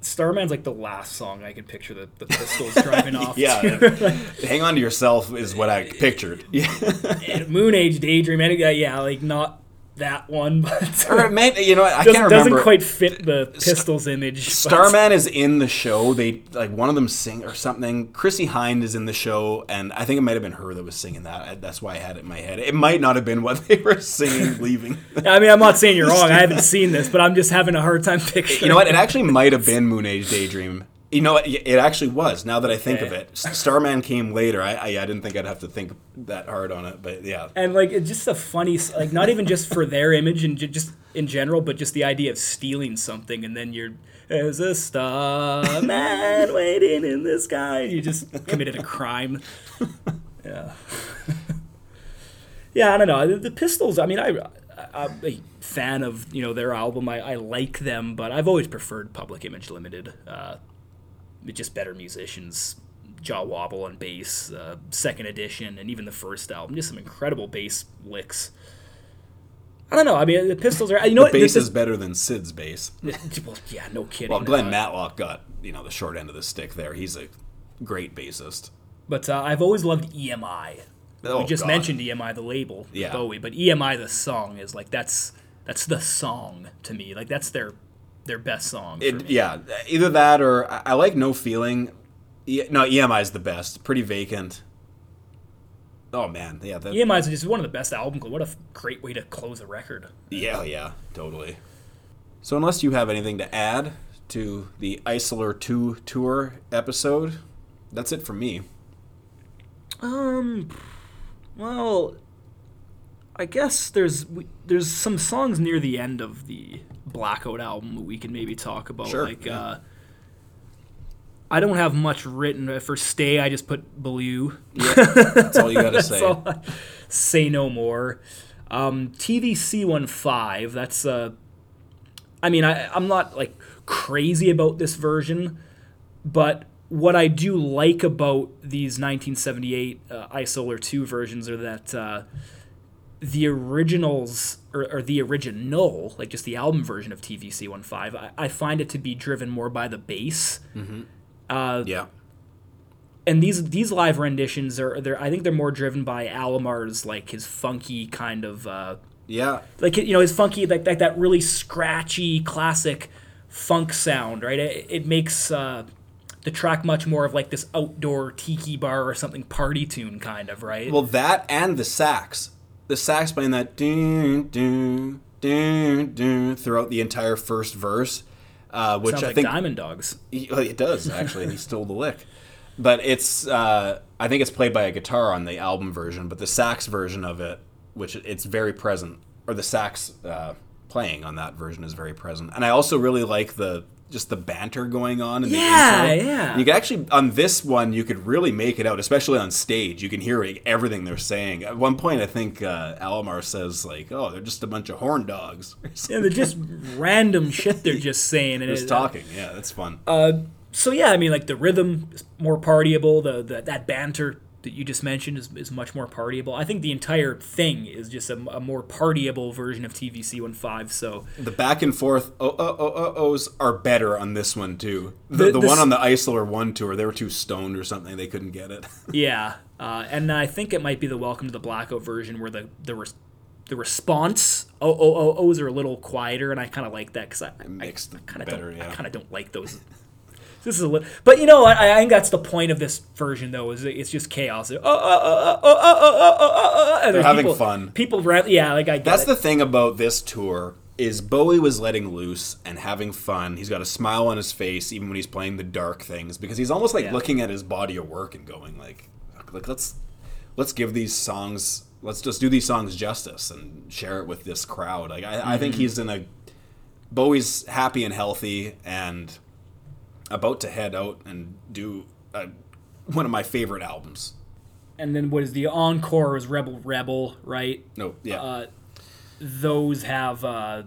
Starman's like the last song I can picture the, the Pistols driving off. Yeah, hang on to yourself is what I pictured. Yeah, Moon Age Daydream. and, Yeah, like not that one, but or uh, man, you know? I doesn't, can't doesn't quite fit the Pistols image. Starman is in the show. They like one of them sing or something. Chrissie Hynde is in the show, and I think it might have been her that was singing that. I- That's why I had it in my head. It might not have been what they were singing leaving. I mean, I'm not saying you're wrong. I haven't seen this, but I'm just having a hard time picturing. You know what? It actually might have been Moon Age Daydream. You know what? It actually was. Now that I think of it, Starman came later. I, I I didn't think I'd have to think that hard on it, but yeah. and like it's just a funny like not even just for their image and ju- just in general but just the idea of stealing something and then you're as a star man waiting in the sky you just committed a crime yeah yeah i don't know the, the pistols i mean I, I i'm a fan of you know their album I, I like them but i've always preferred public image limited uh just better musicians Jah Wobble on bass uh, second edition and even the first album just some incredible bass licks i don't know i mean the pistols are you know The bass is better than Sid's bass. well, yeah no kidding Well, Glenn Uh, Matlock got you know the short end of the stick there. He's a great bassist. but uh, i've always loved emi Oh, we just God. mentioned emi the label Yeah. bowie but emi the song is like that's that's the song to me like that's their their best song for It, me. yeah, either that or I, I like No Feeling. E, no, EMI is the best. Pretty vacant. Oh man, yeah, that, emi is just one of the best albums what a great way to close a record yeah, yeah, totally. So unless you have anything to add to the Isolar Two tour episode, that's it for me. Um, well, I guess there's we- there's some songs near the end of the Blackout album that we can maybe talk about. Sure, Like, yeah. uh, I don't have much written for Stay. I just put Blue. That's all you got to say. So say no more. Um, TVC one five. That's uh, I mean, I I'm not like crazy about this version, but what I do like about these 1978 uh, Isolar 2 versions are that uh, the originals or, or the original, like just the album version of TVC 15, I, I find it to be driven more by the bass. yeah, And these these live renditions are they're I think they're more driven by Alomar's like his funky kind of uh, yeah, like you know his funky like, like that really scratchy classic funk sound right it, it makes uh, the track much more of like this outdoor tiki bar or something party tune kind of right Well, that and the sax. The sax playing that doo doo doo doo throughout the entire first verse, uh, which sounds I like think diamond dogs he- well, it does actually. and he stole the lick, but it's uh, I think it's played by a guitar on the album version, but the sax version of it, which it's very present, or the sax uh, playing on that version is very present, and I also really like the just the banter going on in Yeah, the intro. yeah. You can actually on this one you could really make it out, especially on stage. You can hear like, everything they're saying. At one point, I think uh, Alomar says like, "Oh, they're just a bunch of horn dogs." yeah they're just random shit they're just saying and Just it, talking. Yeah, that's fun. so yeah i mean like the rhythm is more partyable the, the that banter that you just mentioned is, is much more partyable i think the entire thing is just a, a more partyable version of tvc 15 so The back and forth oh oh oh oh ohs are better on this one too. The, The- the, one on the Isolar one tour, they were too stoned or something. They couldn't get it. Yeah, uh, and I think it might be the Welcome to the Blackout version where the the res- the response oh oh oh ohs are a little quieter, and I kind of like that because I, I, Mixed kind of don't I yeah. kind of don't like those this is a little, but you know, I, I think that's the point of this version though. Is it's just chaos. They're having people, fun. People, yeah, like I. Get that's it. the thing about this tour is Bowie was letting loose and having fun. He's got a smile on his face even when he's playing the dark things because he's almost like yeah. looking at his body of work and going like, like let's let's give these songs let's just do these songs justice and share it with this crowd. Like I, mm-hmm. I think he's in a Bowie's happy and healthy and about to head out and do uh one of my favorite albums. And then what is the encore is Rebel Rebel, right? No, yeah. Uh, those have uh,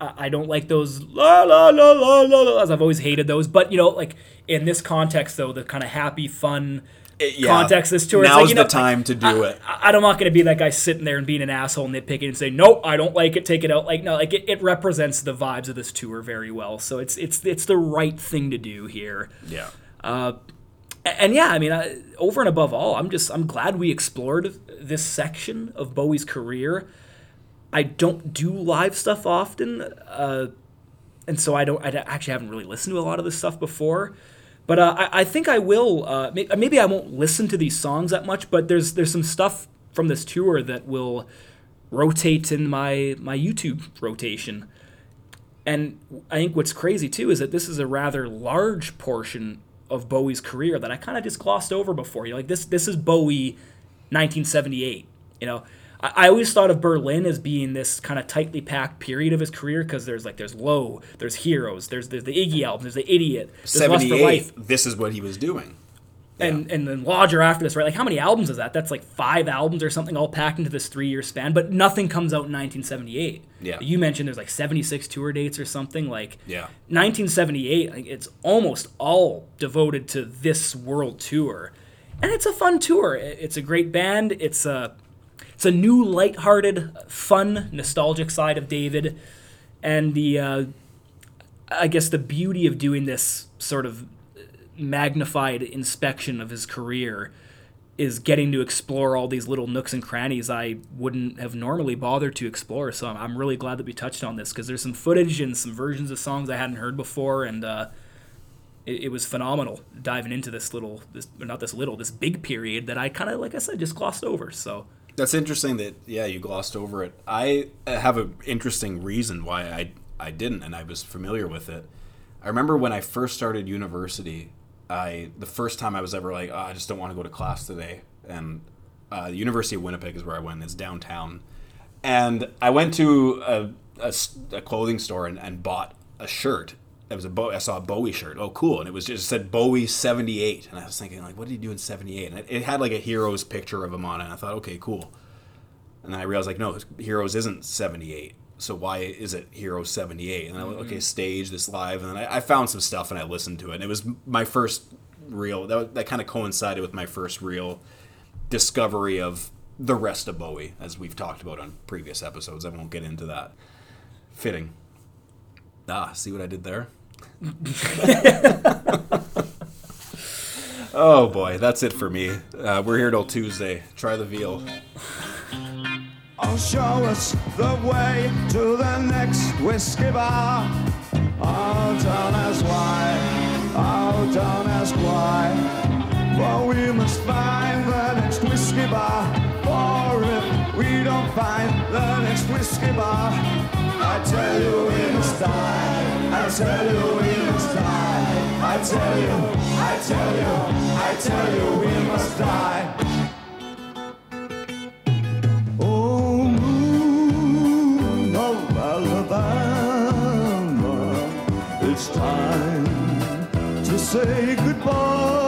I don't like those la la la la la la. I've always hated those, but you know, like in this context though, the kind of happy, fun yeah. context this tour. Now's like, you know, the time to do I, it. I, I'm not going to be that guy sitting there and being an asshole nitpicking and say, "Nope, I don't like it. Take it out." Like no, like it, it represents the vibes of this tour very well. So it's it's it's the right thing to do here. Yeah. A- And yeah, I mean, I, over and above all, I'm just I'm glad we explored this section of Bowie's career. I don't do live stuff often, uh, and so I don't. I actually haven't really listened to a lot of this stuff before. But uh, I, I think I will. Uh, may- maybe I won't listen to these songs that much, but there's there's some stuff from this tour that will rotate in my my YouTube rotation. And I think what's crazy too is that this is a rather large portion of Bowie's career that I kind of just glossed over before. You know, like this this is Bowie 1978. You know, I, I always thought of Berlin as being this kind of tightly packed period of his career because there's like there's Low, there's Heroes, there's there's the Iggy album, there's the Idiot, there's Lust for 78, Life, this is what he was doing. and and then Lodger after this, right? Like how many albums is that? That's like five albums or something, all packed into this three year span. But nothing comes out in 1978. Yeah. You mentioned there's like 76 tour dates or something. Like Yeah. 1978, like it's almost all devoted to this world tour, and it's a fun tour. It's a great band. It's a it's a new, lighthearted, fun, nostalgic side of David, and the uh, I guess the beauty of doing this sort of magnified inspection of his career is getting to explore all these little nooks and crannies I wouldn't have normally bothered to explore. So I'm, I'm really glad that we touched on this because there's some footage and some versions of songs I hadn't heard before, and uh, it, it was phenomenal diving into this little, this not this little, this big period that I kind of, like I said, just glossed over. So That's interesting that yeah you glossed over it. I have an interesting reason why I I didn't, and I was familiar with it. I remember when I first started university. I the first time I was ever like, oh, I just don't want to go to class today, and uh, the University of Winnipeg is where I went. It's downtown, and I went to a a clothing store and, and bought a shirt. It was a Bo- I saw a Bowie shirt. Oh, cool! And it was just said Bowie seventy eight, and I was thinking like, what did he do in seventy eight? And it, it had like a hero's picture of him on it. And I thought, okay, cool. And then I realized like, no, Heroes isn't seventy eight. So why is it Heroes seventy eight? And I went, okay, stage this live, and then I, I found some stuff and I listened to it. And it was my first real that that kind of coincided with my first real discovery of the rest of Bowie, as we've talked about on previous episodes. I won't get into that. Fitting. Ah, see what I did there? Oh boy, that's it for me. Uh, we're here till Tuesday. Try the veal. Oh, show us the way to the next whiskey bar. Oh, don't ask why. Oh, don't ask why. For we must find the next whiskey bar. For if we don't find the next whiskey bar, I tell you we must die. I tell you we must die. I tell you, I tell you, I tell you we must die. Oh, Alabama, it's time to say goodbye.